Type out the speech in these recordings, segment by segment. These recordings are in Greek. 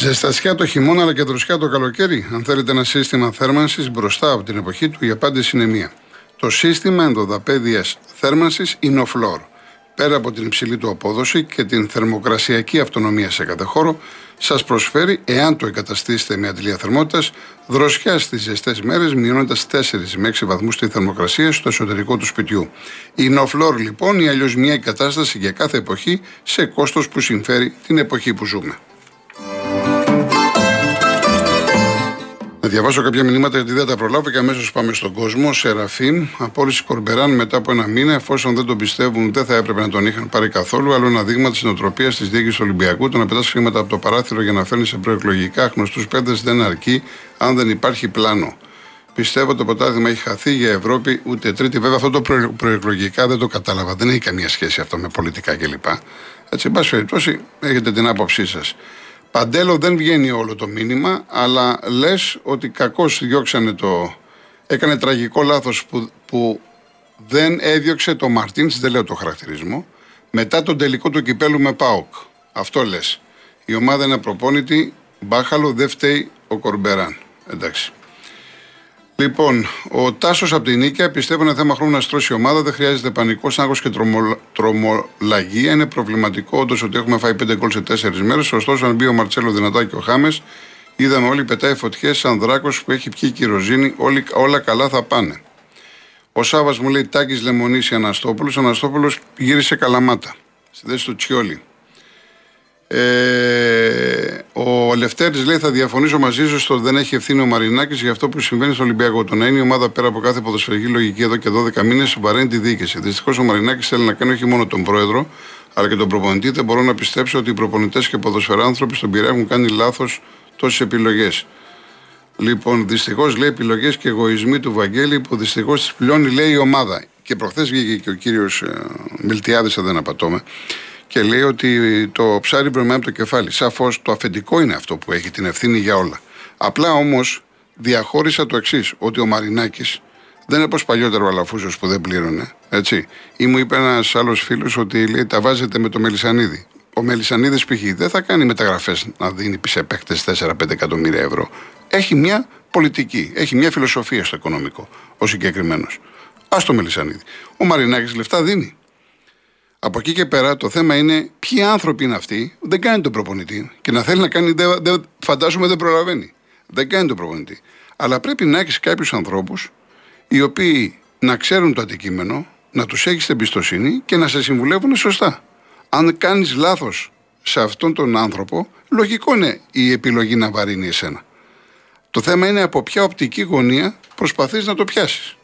Ζεστασιά το χειμώνα αλλά και δροσιά το καλοκαίρι. Αν θέλετε ένα σύστημα θέρμανσης μπροστά από την εποχή του, η απάντηση είναι μία. Το σύστημα ενδοδαπέδειας θέρμανσης είναι ο φλόρ. Πέρα από την υψηλή του απόδοση και την θερμοκρασιακή αυτονομία σε κάθε χώρο, σας προσφέρει, εάν το εγκαταστήσετε με αντιλία θερμότητας, δροσιά στις ζεστές μέρες, μειώνοντας 4 με 6 βαθμούς τη θερμοκρασία στο εσωτερικό του σπιτιού. Η Νοφλόρ λοιπόν ή αλλιώς μια εγκατάσταση για κάθε εποχή σε κόστος που συμφέρει την εποχή που ζούμε. Να διαβάσω κάποια μηνύματα γιατί δεν τα προλάβω και αμέσως πάμε στον κόσμο. Σεραφείμ, απόλυση Κορμπεράν μετά από ένα μήνα, εφόσον δεν τον πιστεύουν, δεν θα έπρεπε να τον είχαν πάρει καθόλου. Άλλο ένα δείγμα της νοοτροπίας της διοίκησης του Ολυμπιακού. Το να πετάς χρήματα από το παράθυρο για να φέρνεις σε προεκλογικά γνωστούς πέντε δεν αρκεί αν δεν υπάρχει πλάνο. Πιστεύω το ποτάδημα έχει χαθεί για Ευρώπη ούτε τρίτη. Βέβαια, αυτό το προεκλογικά δεν το κατάλαβα. Δεν έχει καμία σχέση αυτό με πολιτικά κλπ. Έτσι, εν πάση περιπτώσει, έχετε την άποψή σας. Παντέλο δεν βγαίνει όλο το μήνυμα, αλλά λες ότι κακώς διώξανε το. Έκανε τραγικό λάθος που, που δεν έδιωξε το Μαρτίνς, δεν λέω το χαρακτηρισμό, μετά τον τελικό του κυπέλου με Πάοκ. Αυτό λες. Η ομάδα είναι προπόνητη, μπάχαλο, δεν φταίει ο Κορμπεράν. Εντάξει. Λοιπόν, ο Τάσος από την Νίκαια πιστεύω είναι θέμα χρόνου να στρώσει η ομάδα. Δεν χρειάζεται πανικός, άγχος και τρομολαγία. Είναι προβληματικό όντως ότι έχουμε φάει πέντε γκολ σε τέσσερις μέρες. Ωστόσο, αν μπει ο Μαρτσέλο δυνατά και ο Χάμες, είδαμε όλοι πετάει φωτιές σαν δράκος που έχει πιει κυροζίνη. Όλοι, όλα καλά θα πάνε. Ο Σάβα μου λέει Τάκης Λεμονίση Αναστόπουλο. Ο Αναστόπουλο γύρισε καλαμάτα. Στη θέση του Τσιόλι. Ε, ο Λευτέρης λέει: Θα διαφωνήσω μαζί σου στο ότι δεν έχει ευθύνη ο Μαρινάκης για αυτό που συμβαίνει στο Ολυμπιακό. Το να είναι η ομάδα πέρα από κάθε ποδοσφαιρική λογική εδώ και 12 μήνες βαραίνει τη διοίκηση. Δυστυχώς ο Μαρινάκης θέλει να κάνει όχι μόνο τον πρόεδρο, αλλά και τον προπονητή. Δεν μπορώ να πιστέψω ότι οι προπονητές και ποδοσφαιράνθρωποι στον Πειραιά έχουν κάνει λάθος τόσες επιλογές. Λοιπόν, δυστυχώς λέει επιλογές και εγωισμοί του Βαγγέλη που δυστυχώς τις πληρώνει λέει η ομάδα. Και προχθές βγήκε και ο κύριος ε, Μιλτιάδης, αν δεν απατώμε και λέει ότι το ψάρι πρέπει από το κεφάλι. Σαφώς το αφεντικό είναι αυτό που έχει την ευθύνη για όλα. Απλά όμως διαχώρισα το εξής, ότι ο Μαρινάκης δεν είναι όπω παλιότερο ο Αλαφούζος που δεν πλήρωνε. Έτσι. Ή μου είπε ένας άλλος φίλος ότι λέει, τα βάζετε με το Μελισανίδη. Ο Μελισανίδης π.χ. δεν θα κάνει μεταγραφές να δίνει σε παίκτες 4-5 εκατομμύρια ευρώ. Έχει μια πολιτική, έχει μια φιλοσοφία στο οικονομικό ο συγκεκριμένος. Α το Μελισανίδη. Ο Μαρινάκης λεφτά δίνει. Από εκεί και πέρα το θέμα είναι ποιοι άνθρωποι είναι αυτοί. Δεν κάνει τον προπονητή. Και να θέλει να κάνει, δεν, δεν, φαντάζομαι δεν προλαβαίνει. Δεν κάνει τον προπονητή. Αλλά πρέπει να έχεις κάποιους ανθρώπους οι οποίοι να ξέρουν το αντικείμενο, να τους έχεις την εμπιστοσύνη και να σε συμβουλεύουν σωστά. Αν κάνεις λάθος σε αυτόν τον άνθρωπο, λογικό είναι η επιλογή να βαρύνει εσένα. Το θέμα είναι από ποια οπτική γωνία προσπαθείς να το πιάσεις.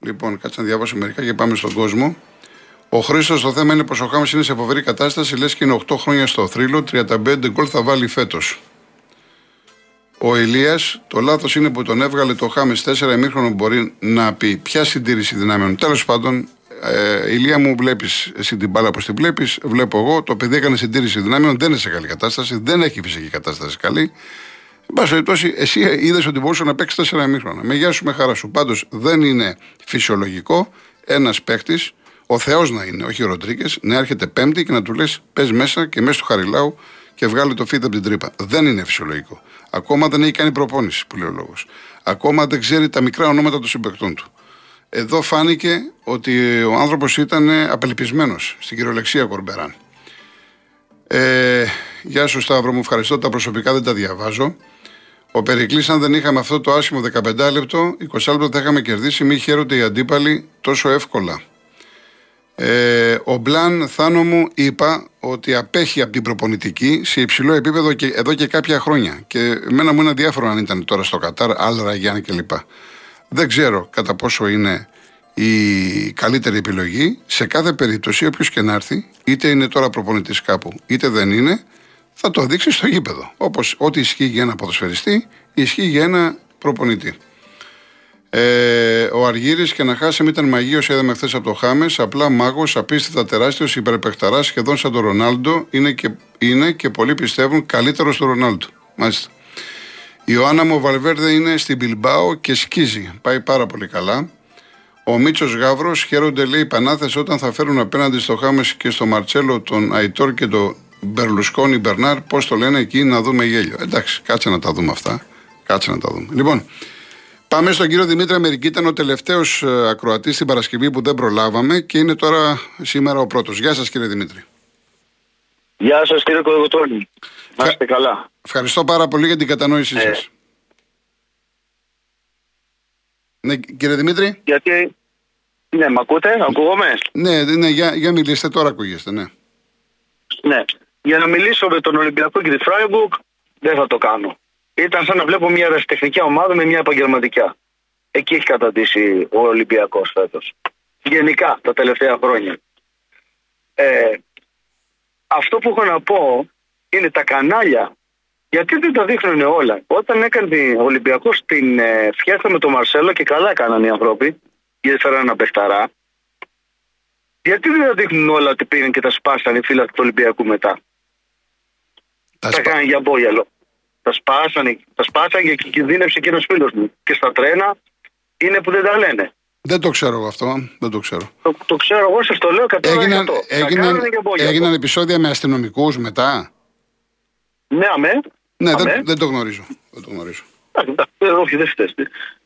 Λοιπόν, κάτσε να διαβάσω μερικά και πάμε στον κόσμο. Ο Χρήστος το θέμα είναι πως ο Χάμε είναι σε φοβερή κατάσταση, λες και είναι 8 χρόνια στο θρύλο, 35 γκολ θα βάλει φέτος. Ο Ηλίας, το λάθος είναι που τον έβγαλε το Χάμε 4 ημίχρονο μπορεί να πει ποια συντήρηση δυνάμεων. Τέλος πάντων, ε, Ηλία μου, βλέπεις εσύ την μπάλα που την βλέπεις, βλέπω εγώ. Το παιδί έκανε συντήρηση δυνάμεων, δεν είναι σε καλή κατάσταση, δεν έχει φυσική κατάσταση καλή. Εν πάση περιπτώσει, εσύ είδες ότι μπορούσε να παίξει 4 ημίχρονα. Με γεια σου, με χαρά σου. Πάντως δεν είναι φυσιολογικό ένας παίκτης ο Θεός να είναι, όχι ο Ροντρίκε, να έρχεται Πέμπτη και να του λες: Πες μέσα και μέσα του Χαριλάου και βγάλει το φίδι από την τρύπα. Δεν είναι φυσιολογικό. Ακόμα δεν έχει κάνει προπόνηση, που λέει ο λόγος. Ακόμα δεν ξέρει τα μικρά ονόματα των συμπεκτών του. Εδώ φάνηκε ότι ο άνθρωπος ήταν απελπισμένος στην κυριολεξία Κορμπεράν. Ε, γεια σου Σταύρο, μου ευχαριστώ. Τα προσωπικά δεν τα διαβάζω. Ο Περικλής, αν δεν είχαμε αυτό το άσχημο 15 λεπτό, 20 λεπτό θα είχαμε κερδίσει. Μη χαίρονται οι αντίπαλοι τόσο εύκολα. Ε, ο Μπλαν Θάνο μου είπα ότι απέχει από την προπονητική σε υψηλό επίπεδο και, εδώ και κάποια χρόνια. Και εμένα μου είναι διάφορο αν ήταν τώρα στο Κατάρ, Άλρα, Γιάννη κλπ. Δεν ξέρω κατά πόσο είναι η καλύτερη επιλογή. Σε κάθε περίπτωση, όποιος και να έρθει, είτε είναι τώρα προπονητής κάπου, είτε δεν είναι, θα το δείξει στο γήπεδο. Όπως ό,τι ισχύει για ένα ποδοσφαιριστή, ισχύει για ένα προπονητή. Ε, ο Αργύρι και να χάσει ήταν μαγείος, είδαμε χθες από το Χάμες. Απλά μάγος, απίστευτα τεράστιος, υπερπεχταρά, σχεδόν σαν τον Ρονάλντο. Είναι και, είναι και πολλοί πιστεύουν καλύτερος στο Ρονάλντο. Μάλιστα. Η Ιωάννα μου Βαλβέρδε είναι στην Μπιλμπάο και σκίζει. Πάει πάρα πολύ καλά. Ο Μίτσος Γαύρος χαίρονται λέει οι Πανάθες όταν θα φέρουν απέναντι στο Χάμες και στο Μαρτσέλο τον Αϊτόρ και τον Μπερλουσκόνη Μπερνάρ, πώς το λένε εκεί, να δούμε γέλιο. Εντάξει, κάτσε να τα δούμε αυτά. Κάτσε να τα δούμε. Λοιπόν, πάμε στον κύριο Δημήτρη Αμερική. Ήταν ο τελευταίος ακροατής την Παρασκευή που δεν προλάβαμε και είναι τώρα σήμερα ο πρώτος. Γεια σας, κύριε Δημήτρη. Γεια σας, κύριε Κοδοτόνη. Να είστε καλά. Ευχαριστώ πάρα πολύ για την κατανόησή ε. σας. Ναι, κύριε Δημήτρη. Γιατί; Ναι, με ακούτε, ακούγομαι; Ναι, ναι, για, για μιλήστε, τώρα ακούγεστε, ναι. Ναι. Για να μιλήσω με τον Ολυμπιακό και τη Φράιμπουργκ, δεν θα το κάνω. Ήταν σαν να βλέπω μια αεραστεχνική ομάδα με μια επαγγελματική. Εκεί έχει καταντήσει ο Ολυμπιακός φέτος. Γενικά τα τελευταία χρόνια. Ε, αυτό που έχω να πω είναι τα κανάλια. Γιατί δεν τα δείχνουν όλα. Όταν έκανε ο Ολυμπιακός την ε, με τον Μαρσέλο και καλά έκαναν οι άνθρωποι, γιατί φέραν ένα παιχταρά. Γιατί δεν τα δείχνουν όλα ότι πήγαν και τα σπάσαν οι φίλοι του Ολυμπιακού μετά; Τα, τα σπα... για μπόγιαλο. Τα σπάσανε, τα σπάσανε και κινδύνευσε και ένας φίλος μου. Και στα τρένα είναι που δεν τα λένε. Δεν το ξέρω αυτό. Δεν το ξέρω. Το, το ξέρω, εγώ σας το λέω κατά έγιναν, έγιναν, έγιναν επεισόδια με αστυνομικούς μετά; Ναι, αμέ. Ναι, αμέ. Δεν, δεν, το γνωρίζω. Δεν το γνωρίζω. Όχι, δεν φταίει.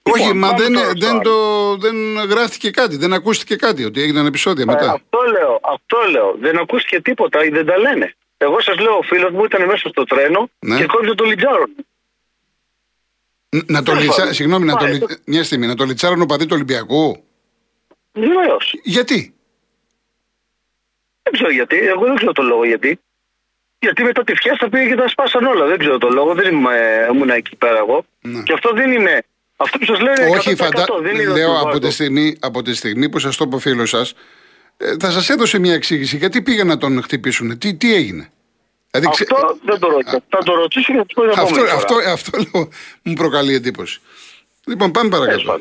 Όχι, λοιπόν, μα δεν, δεν, το, δεν γράφτηκε κάτι, δεν ακούστηκε κάτι ότι έγιναν επεισόδια μετά. Ε, αυτό λέω, αυτό λέω. Δεν ακούστηκε τίποτα ή δεν τα λένε. Εγώ σας λέω, ο φίλος μου ήταν μέσα στο τρένο ναι. και κόβει το λιτζάρο. Να το λιτσα... Συγγνώμη, να το... μια στιγμή, να το λιτσάρουν ο παδί του Ολυμπιακού. Βεβαίως. Γιατί; Δεν ξέρω γιατί, εγώ δεν ξέρω το λόγο γιατί. Γιατί μετά τη φιάστα πήγε και τα σπάσαν όλα. Δεν ξέρω το λόγο, δεν ήμουν εκεί πέρα εγώ. Ναι. Και αυτό δεν είναι. Αυτό που σας λένε Όχι, φαντα... λέω από τη, στιγμή, από τη στιγμή που σας το είπε ο φίλος σας, ε, θα σας έδωσε μια εξήγηση γιατί πήγαν να τον χτυπήσουν, τι, τι έγινε; Δηλαδή, αυτό δεν το ρωτήσω. Θα το ρωτήσω και θα το αυτό, αυτό, αυτό λέω, μου προκαλεί εντύπωση. Λοιπόν, πάμε παρακάτω.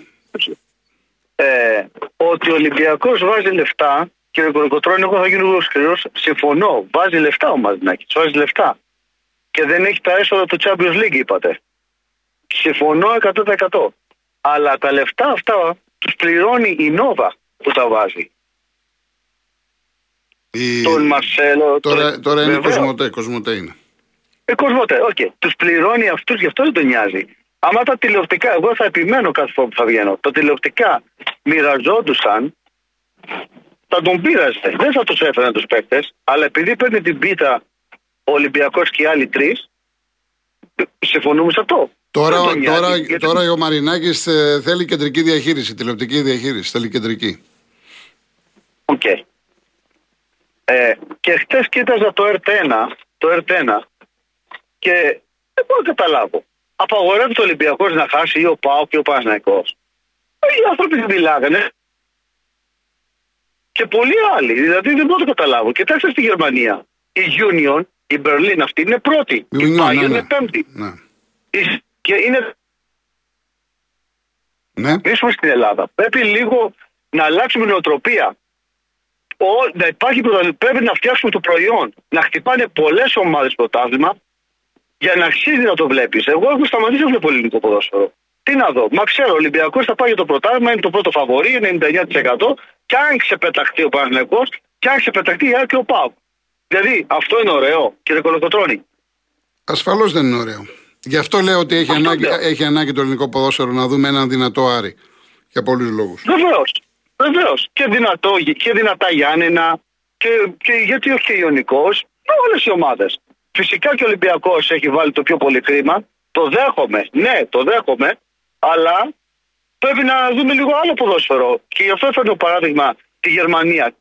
Ε, ότι ο Ολυμπιακός βάζει λεφτά και ο Κοροκοτρόνη, εγώ θα γίνω σκληρός. Συμφωνώ. Βάζει λεφτά ο Μαζινάκη. Βάζει λεφτά. Και δεν έχει τα έσοδα του Champions League, είπατε. Συμφωνώ 100%. Αλλά τα λεφτά αυτά τους πληρώνει η Nova που τα βάζει. Η... Τον Μαρσέλο. Τώρα, τον... τώρα είναι Cosmote, Cosmote είναι. Ε, Cosmote, OK. Okay. Τους πληρώνει αυτούς, γι' αυτό δεν τον νοιάζει. Άμα τα τηλεοπτικά, εγώ θα επιμένω κάθε φορά που θα βγαίνω, τα τηλεοπτικά μοιραζόντουσαν, θα τον πείραζε. Δεν θα τους έφεραν τους παίκτες, αλλά επειδή παίρνει την πίτα ο Ολυμπιακός και οι άλλοι τρεις, συμφωνούμε σε αυτό. Τώρα, τώρα, γιατί... τώρα ο Μαρινάκης ε, θέλει κεντρική διαχείριση, τηλεοπτική διαχείριση. Θέλει κεντρική. OK. Okay. Ε, και χτες κοίταζα το ΕΡΤ1, το ΕΡΤ1 και δεν μπορώ να καταλάβω. Απαγορεύεται ο Ολυμπιακός να χάσει ή ο ΠΑΟΚ και ο Παναθηναϊκός. Οι άνθρωποι δεν μιλάγανε. Και πολλοί άλλοι. Δηλαδή δεν μπορώ να καταλάβω. Κοιτάξτε στη Γερμανία. Η Union, η Berlin αυτή είναι πρώτη. Η, η Bayern ναι, ναι. είναι πέμπτη. Ναι. Και είναι. Ναι. Είμαστε στην Ελλάδα. Πρέπει λίγο να αλλάξουμε νοοτροπία να υπάρχει πρέπει να φτιάξουμε το προϊόν. Να χτυπάνε πολλές ομάδες πρωτάθλημα για να αξίζει να το βλέπεις. Εγώ έχω σταματήσει να βλέπω ελληνικό ποδόσφαιρο. Τι να δω. Μα ξέρω, ο Ολυμπιακός θα πάει για το πρωτάθλημα, είναι το πρώτο φαβορή, 99%. Και αν ξεπεταχτεί ο Παναγενικό, και αν ξεπεταχτεί η και ο Πάου. Δηλαδή, αυτό είναι ωραίο, κύριε Κολοκοτρόνη. Ασφαλώς δεν είναι ωραίο. Γι' αυτό λέω ότι έχει, ανάγκη, έχει ανάγκη το ελληνικό ποδόσφαιρο να δούμε έναν δυνατό Άρη. Για πολλούς λόγους. Βεβαίως. Βεβαίως. Και, δυνατό, και δυνατά Γιάννενα και, και γιατί όχι και Ιωνικός. Όλες οι ομάδες. Φυσικά και ο Ολυμπιακός έχει βάλει το πιο πολύ χρήμα. Το δέχομαι. Ναι, το δέχομαι. Αλλά πρέπει να δούμε λίγο άλλο ποδόσφαιρο. Και γι' αυτό έφερνω παράδειγμα τη Γερμανία.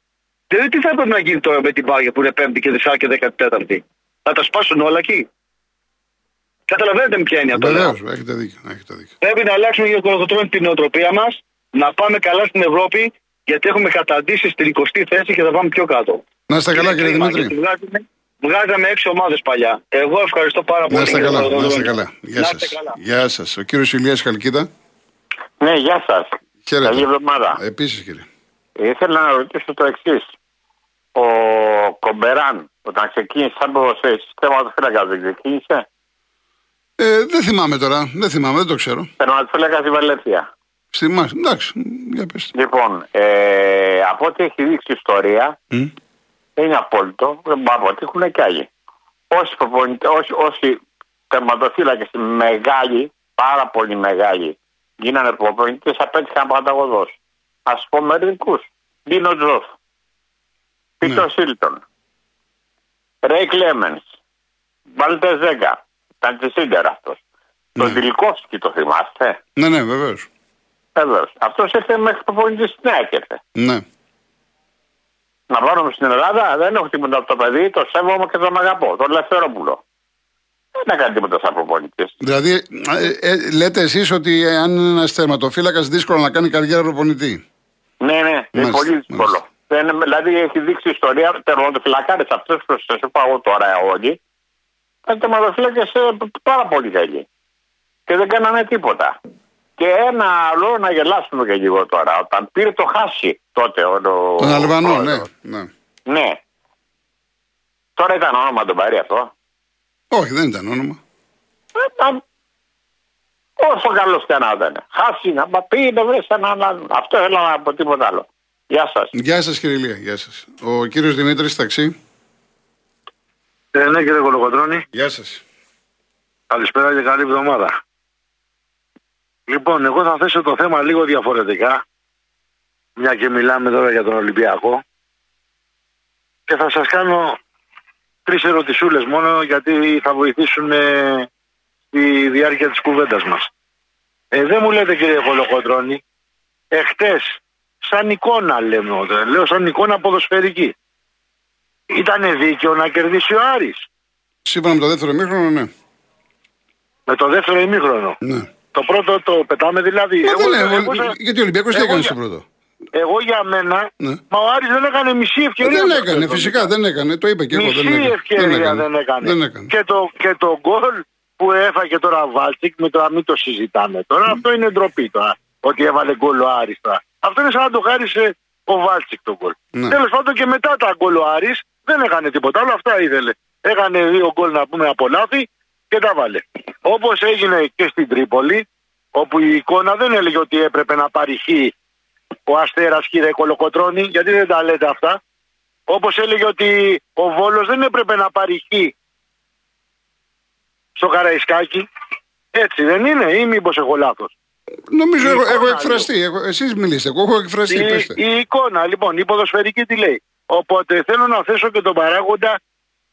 Δηλαδή, τι θα έπρεπε να γίνει τώρα με την Πάγια που είναι πέμπτη και δεσιά και δεκατέταρτη. Θα τα σπάσουν όλα εκεί; Καταλαβαίνετε με ποια είναι αυτό. Βεβαίως, έχετε δίκιο, έχετε δίκιο. Πρέπει να αλλάξουμε για την νοοτροπία μας να πάμε καλά στην Ευρώπη, γιατί έχουμε καταντήσει στην 20η θέση και θα πάμε πιο κάτω. Να είστε καλά, κύριε Δημήτρη. Βγάζαμε, έξι ομάδες παλιά. Εγώ ευχαριστώ πάρα πολύ. Να είστε καλά. Να είστε καλά. Γεια σας. Γεια σας. Ο κύριος Ηλίας Χαλκίδα. Ναι, γεια σας. Χαίρετε. Καλή εβδομάδα. Επίσης, κύριε. Ήθελα να ρωτήσω το εξής. Ο Κομπεράν, όταν ξεκίνησε σαν ποδοσφαίρι, τερματοφύλακα δεν ξεκίνησε; Ε, δεν θυμάμαι τώρα. Δεν θυμάμαι, δεν το ξέρω. Τερματοφύλακα στη Βαλένθια. Στη Μάση, εντάξει, για πες. Λοιπόν, ε, από ό,τι έχει δείξει η ιστορία, mm. είναι απόλυτο, δεν μπορούν να αποτύχουν και άλλοι. όσοι, προπονητέ, όσοι, όσοι τερματοφύλακες μεγάλοι, πάρα πολύ μεγάλοι, γίνανε προπονητές, απέτυχαν πανταγωδός. Α πω μερικού. Ντίνο Τζοφ, Πίτρο ναι. Σίλτον, Ρέι Κλέμεν, Μπαλτεζέγκα, ήταν της Σίντερ αυτός. Ναι. Τον Τιλικόφσκι το θυμάστε; Ναι, ναι, βεβαίως. Βεβαίω. Αυτός ήρθε μέχρι προπονητή στην ΑΕΚ. Ναι. Να πάρουμε στην Ελλάδα, δεν έχω τίποτα από το παιδί, το σέβομαι και τον αγαπώ. Τον Λευθερόπουλο. Δεν έκανε τίποτα σαν προπονητής. Δηλαδή, ε, ε, λέτε εσείς ότι αν είναι ένας τερματοφύλακας, δύσκολο να κάνει καριέρα προπονητή. Ναι, ναι, είναι πολύ δύσκολο. Δεν, δηλαδή, έχει δείξει ιστορία τερματοφυλακάρες αυτές που σας είπα εγώ τώρα όλοι. Ήταν τερματοφύλακες πάρα πολύ καλοί. Και δεν κάνανε τίποτα. Και ένα άλλο να γελάσουμε και λίγο τώρα. Όταν πήρε το χάσι τότε. Ο, τον Αλβανό, ναι, ναι. Ναι. Τώρα ήταν όνομα τον πάρει αυτό. Όχι, δεν ήταν όνομα. Ήταν όσο καλός και να ήταν. Χάσει να μα πει να βρει έναν άλλο. Αυτό έλαβα από τίποτα άλλο. Γεια σας. Γεια σας κύριε Ηλία, γεια σας. Ο κύριος Δημήτρης, ταξί. Ε, ναι κύριε Κολοκοντρώνη. Γεια σας. Καλησπέρα και καλή εβδομάδα. Λοιπόν, εγώ θα θέσω το θέμα λίγο διαφορετικά, μια και μιλάμε τώρα για τον Ολυμπιακό, και θα σας κάνω τρεις ερωτησούλες μόνο, γιατί θα βοηθήσουν ε, στη διάρκεια της κουβέντας μας. Ε, δεν μου λέτε κύριε Κολοκοντρώνη, εχθές, σαν εικόνα λέμε, λέω σαν εικόνα ποδοσφαιρική, ήταν δίκαιο να κερδίσει ο Άρης; Σύμφωνα με το δεύτερο ημίχρονο, ναι. Με το δεύτερο ημίχρονο; Ναι. Το πρώτο το πετάμε δηλαδή. Μα εγώ, δεν εγώ, εγώ, γιατί ο Ολυμπιακός τι έκανε στο πρώτο. Εγώ για μένα, ναι. μα ο Άρης δεν έκανε μισή ευκαιρία. Δεν έκανε, φυσικά δεν έκανε. Το είπα και εγώ. Μισή δεν έκανε. ευκαιρία δεν έκανε. Δεν έκανε. Και, το, και το γκολ που έφαγε τώρα Βάτσλικ, με το να μην το συζητάμε τώρα, mm. αυτό είναι ντροπή τώρα. Ότι έβαλε γκολ ο Άρης τώρα. Αυτό είναι σαν να το χάρισε ο Βάτσλικ το γκολ. Ναι. Τέλος πάντων και μετά τα γκολ ο Άρης δεν έκανε τίποτα άλλο, αυτά ήθελε. Έκανε δύο γκολ να πούμε από λάθη και τα βάλε. Όπως έγινε και στην Τρίπολη, όπου η εικόνα δεν έλεγε ότι έπρεπε να πάρει χ ο Αστέρας κύριε Κολοκοτρώνη, γιατί δεν τα λέτε αυτά. Όπως έλεγε ότι ο Βόλος δεν έπρεπε να πάρει χ στο Καραϊσκάκι. Έτσι δεν είναι ή μήπως έχω λάθος; Νομίζω έχω, έχω εκφραστεί. Έχω, εσείς μιλήσετε, εγώ έχω εκφραστεί. Η, η, εικόνα λοιπόν, η ποδοσφαιρική τι λέει. Οπότε θέλω να θέσω και τον παράγοντα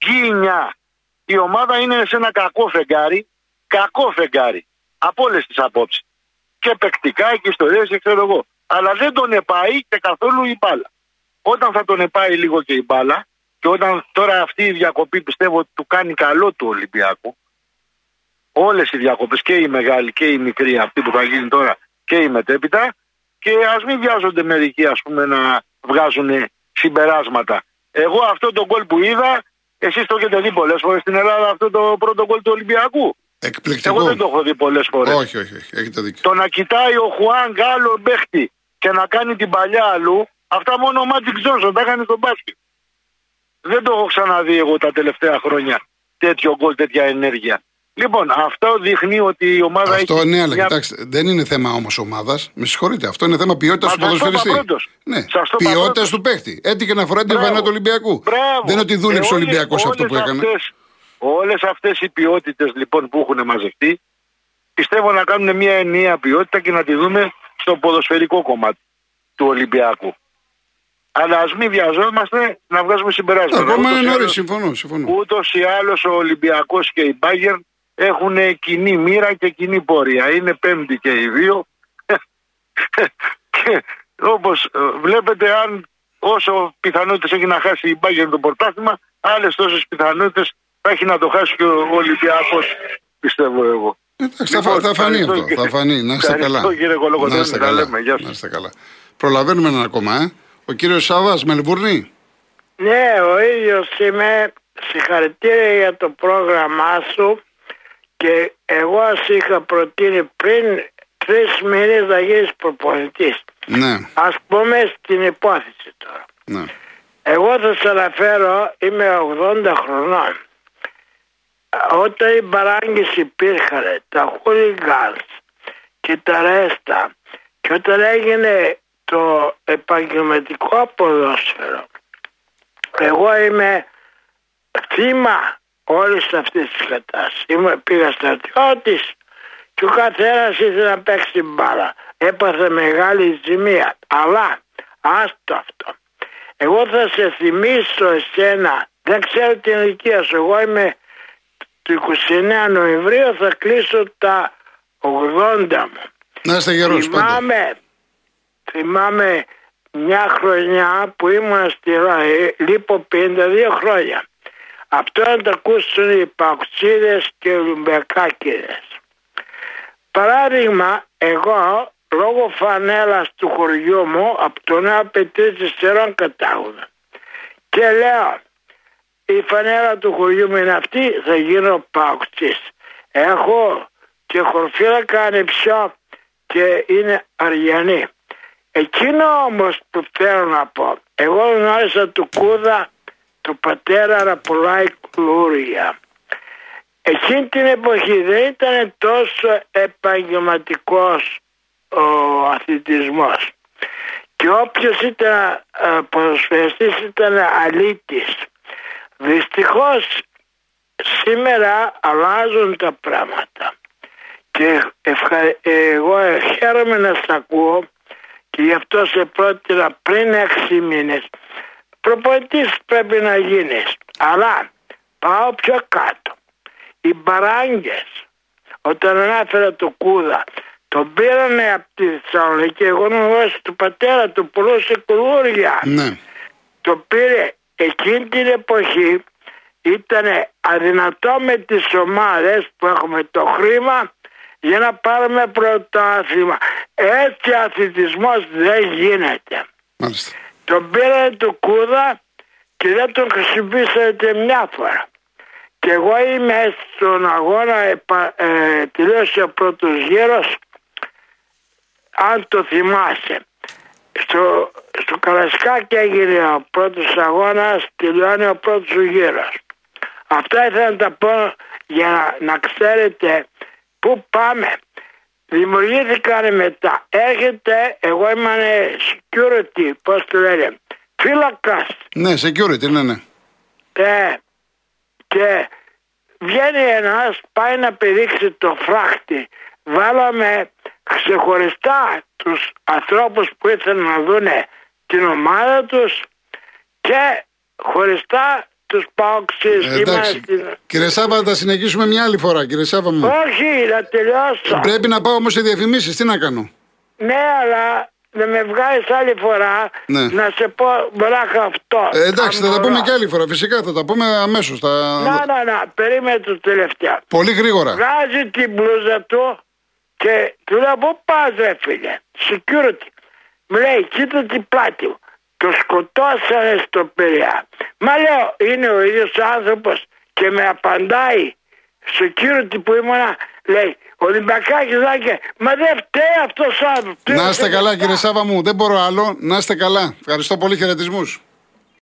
γκίνια. Η ομάδα είναι σε ένα κακό φεγγάρι. Κακό φεγγάρι από όλες τις απόψεις. Και παικτικά και ιστορίες και ξέρω εγώ. Αλλά δεν τον επάει και καθόλου η μπάλα. Όταν θα τον επάει λίγο και η μπάλα, και όταν τώρα αυτή η διακοπή πιστεύω ότι του κάνει καλό του Ολυμπιακού, όλες οι διακοπές και η μεγάλη και η μικρή, αυτή που θα γίνει τώρα και η μετέπειτα, και ας μην βιάζονται μερικοί ας πούμε να βγάζουν συμπεράσματα. Εγώ αυτό το γκολ που είδα, εσείς το έχετε δει πολλές φορές στην Ελλάδα αυτό το πρώτο γκολ του Ολυμπιακού. Εκπληκτικό. Εγώ δεν το έχω δει πολλές φορές. Όχι, όχι, όχι. Έχετε δίκιο. Το να κοιτάει ο Χουάν Γκάλο μπέχτη και να κάνει την παλιά αλλού, αυτά μόνο ο Μάτζικ Τζόνσον τα έκανε στον μπάσκετ. Δεν το έχω ξαναδεί εγώ τα τελευταία χρόνια τέτοιο γκολ, τέτοια ενέργεια. Λοιπόν, αυτό δείχνει ότι η ομάδα αυτό, έχει. Αυτό ναι, αλλά μια... κοιτάξτε, δεν είναι θέμα όμως ομάδας. Με συγχωρείτε, αυτό είναι θέμα ποιότητας του ποδοσφαιριστή. Ναι, ποιότητας του παίχτη. Έτυχε να φοράει την βανά του Ολυμπιακού. Μπράβο. Δεν είναι ότι δούλεψε ο Ολυμπιακός αυτό που έκανε. Αυτές, Όλες αυτές οι ποιότητες λοιπόν που έχουν μαζευτεί πιστεύω να κάνουν μια ενιαία ποιότητα και να τη δούμε στο ποδοσφαιρικό κομμάτι του Ολυμπιακού. Αλλά ας μην βιαζόμαστε να βγάζουμε συμπεράσματα. Ακόμα είναι νωρίς, συμφωνώ. συμφωνώ. Ούτως ή άλλως ο Ολυμπιακός και η Μπάγκερ έχουν κοινή μοίρα και κοινή πορεία. Είναι πέμπτη και οι δύο. και όπως βλέπετε, αν όσο πιθανότητες έχει να χάσει η Μπάγκερ το πρωτάθλημα, άλλες τόσες πιθανότητες θα έχει να το χάσει και ο Ολυμπιακός, πιστεύω εγώ. Εντάξει, θα, λοιπόν, θα φανεί αυτό. Θα φανεί. Να είστε καλά. Να είστε καλά. Να είστε καλά. Προλαβαίνουμε ένα ακόμα, ε. Ο κύριος Σάβα, Μελβούρνη. Ναι, ο ίδιος είμαι. Συγχαρητήρια για το πρόγραμμά σου και εγώ σα είχα προτείνει πριν τρεις μήνε να γίνεις προπονητής. Ναι. Α πούμε στην υπόθεση τώρα. Ναι. Εγώ θα σα αναφέρω, είμαι 80 χρονών όταν οι παράγκες υπήρχαν, τα χούλιγκανς και τα ρέστα και όταν έγινε το επαγγελματικό ποδόσφαιρο εγώ είμαι θύμα όλη αυτή τη κατάσταση. Είμαι, πήγα στρατιώτης και ο καθένας ήθελε να παίξει μπάλα. Έπαθε μεγάλη ζημία. Αλλά άστο αυτό. Εγώ θα σε θυμίσω εσένα, δεν ξέρω την ηλικία σου, εγώ είμαι το 29 Νοεμβρίου θα κλείσω τα 80 μου. Να είστε γερός θυμάμαι, πάντα. θυμάμαι μια χρονιά που ήμουν στη ΡΑΕ, λείπω 52 χρόνια. Αυτό να το ακούσουν οι παουξίδες και οι Ολυμπιακάκιδες. Παράδειγμα, εγώ λόγω φανέλας του χωριού μου από το νέο απαιτήσει στερών κατάγομαι. Και λέω, η φανέλα του χωριού μου είναι αυτή, θα γίνω παουξής. Έχω και χορφύλακα ανεψιό και είναι αριανή. Εκείνο όμως που θέλω να πω, εγώ γνώρισα του Κούδα, του πατέρα Ραπουλάη Κλούρια. Εκείνη την εποχή δεν ήταν τόσο επαγγελματικός ο αθλητισμός. Και όποιος ήταν ποδοσφαιριστής ήταν αλήτης. Δυστυχώς σήμερα αλλάζουν τα πράγματα. Και εγώ χαίρομαι να σ' ακούω και γι' αυτό σε πρότεινα πριν έξι μήνες. Προπονητής πρέπει να γίνεις. Αλλά πάω πιο κάτω. Οι μπαράγκες όταν ανάφερα το κούδα τον πήρανε από τη Θεσσαλονίκη εγώ γνώρισα του πατέρα του πουλούσε κουλούρια. Ναι. Το πήρε εκείνη την εποχή ήταν αδυνατό με τις ομάδες που έχουμε το χρήμα για να πάρουμε πρωτάθλημα. Έτσι αθλητισμός δεν γίνεται. Μάλιστα. Τον πήρανε του κούδα και δεν τον χρησιμοποιήσατε μια φορά. Και εγώ είμαι στον αγώνα, ε, τελείωσε ο πρώτος γύρος, αν το θυμάσαι. Στο, στο Καρασκάκι έγινε ο πρώτος αγώνας, τελειώνει ο πρώτος γύρος. Αυτά ήθελα να τα πω για να, να ξέρετε πού πάμε. Δημιουργήθηκαν μετά. Έρχεται, εγώ είμαι security, πώς το λένε, φύλακας. Ναι, security, ναι, ναι. Ε, και βγαίνει ένας, πάει να πηδήξει το φράχτη. Βάλαμε ξεχωριστά τους ανθρώπους που ήθελαν να δούνε την ομάδα τους και χωριστά τους πάοξες. Ε, εντάξει. Κύριε Σάβα, θα τα συνεχίσουμε μια άλλη φορά, κύριε Σάβα μου. Όχι, να τελειώσω. Πρέπει να πάω όμως σε διαφημίσεις, τι να κάνω; Ναι, αλλά να με βγάλεις άλλη φορά Ναι. να σε πω μπράχα αυτό. Ε, εντάξει, θα τα πούμε Αμορά. και άλλη φορά. Φυσικά θα τα πούμε αμέσως. Θα... Να, να, να, περίμενε το τελευταίο. Πολύ γρήγορα. Βγάζει την μπλούζα του και του λέω πού πας ρε φίλε, security. Μου λέει κοίτα την πλάτη μου. Το σκοτώσανε στο Πειραιά. Μα λέω είναι ο ίδιος άνθρωπος και με απαντάει security που ήμουνα λέει Ολυμπιακάκης Ζάκε μα δεν φταίει αυτός ο άνθρωπος. Να είστε καλά, κύριε Σάβα μου. Δεν μπορώ άλλο. Να είστε καλά. Ευχαριστώ πολύ. Χαιρετισμούς.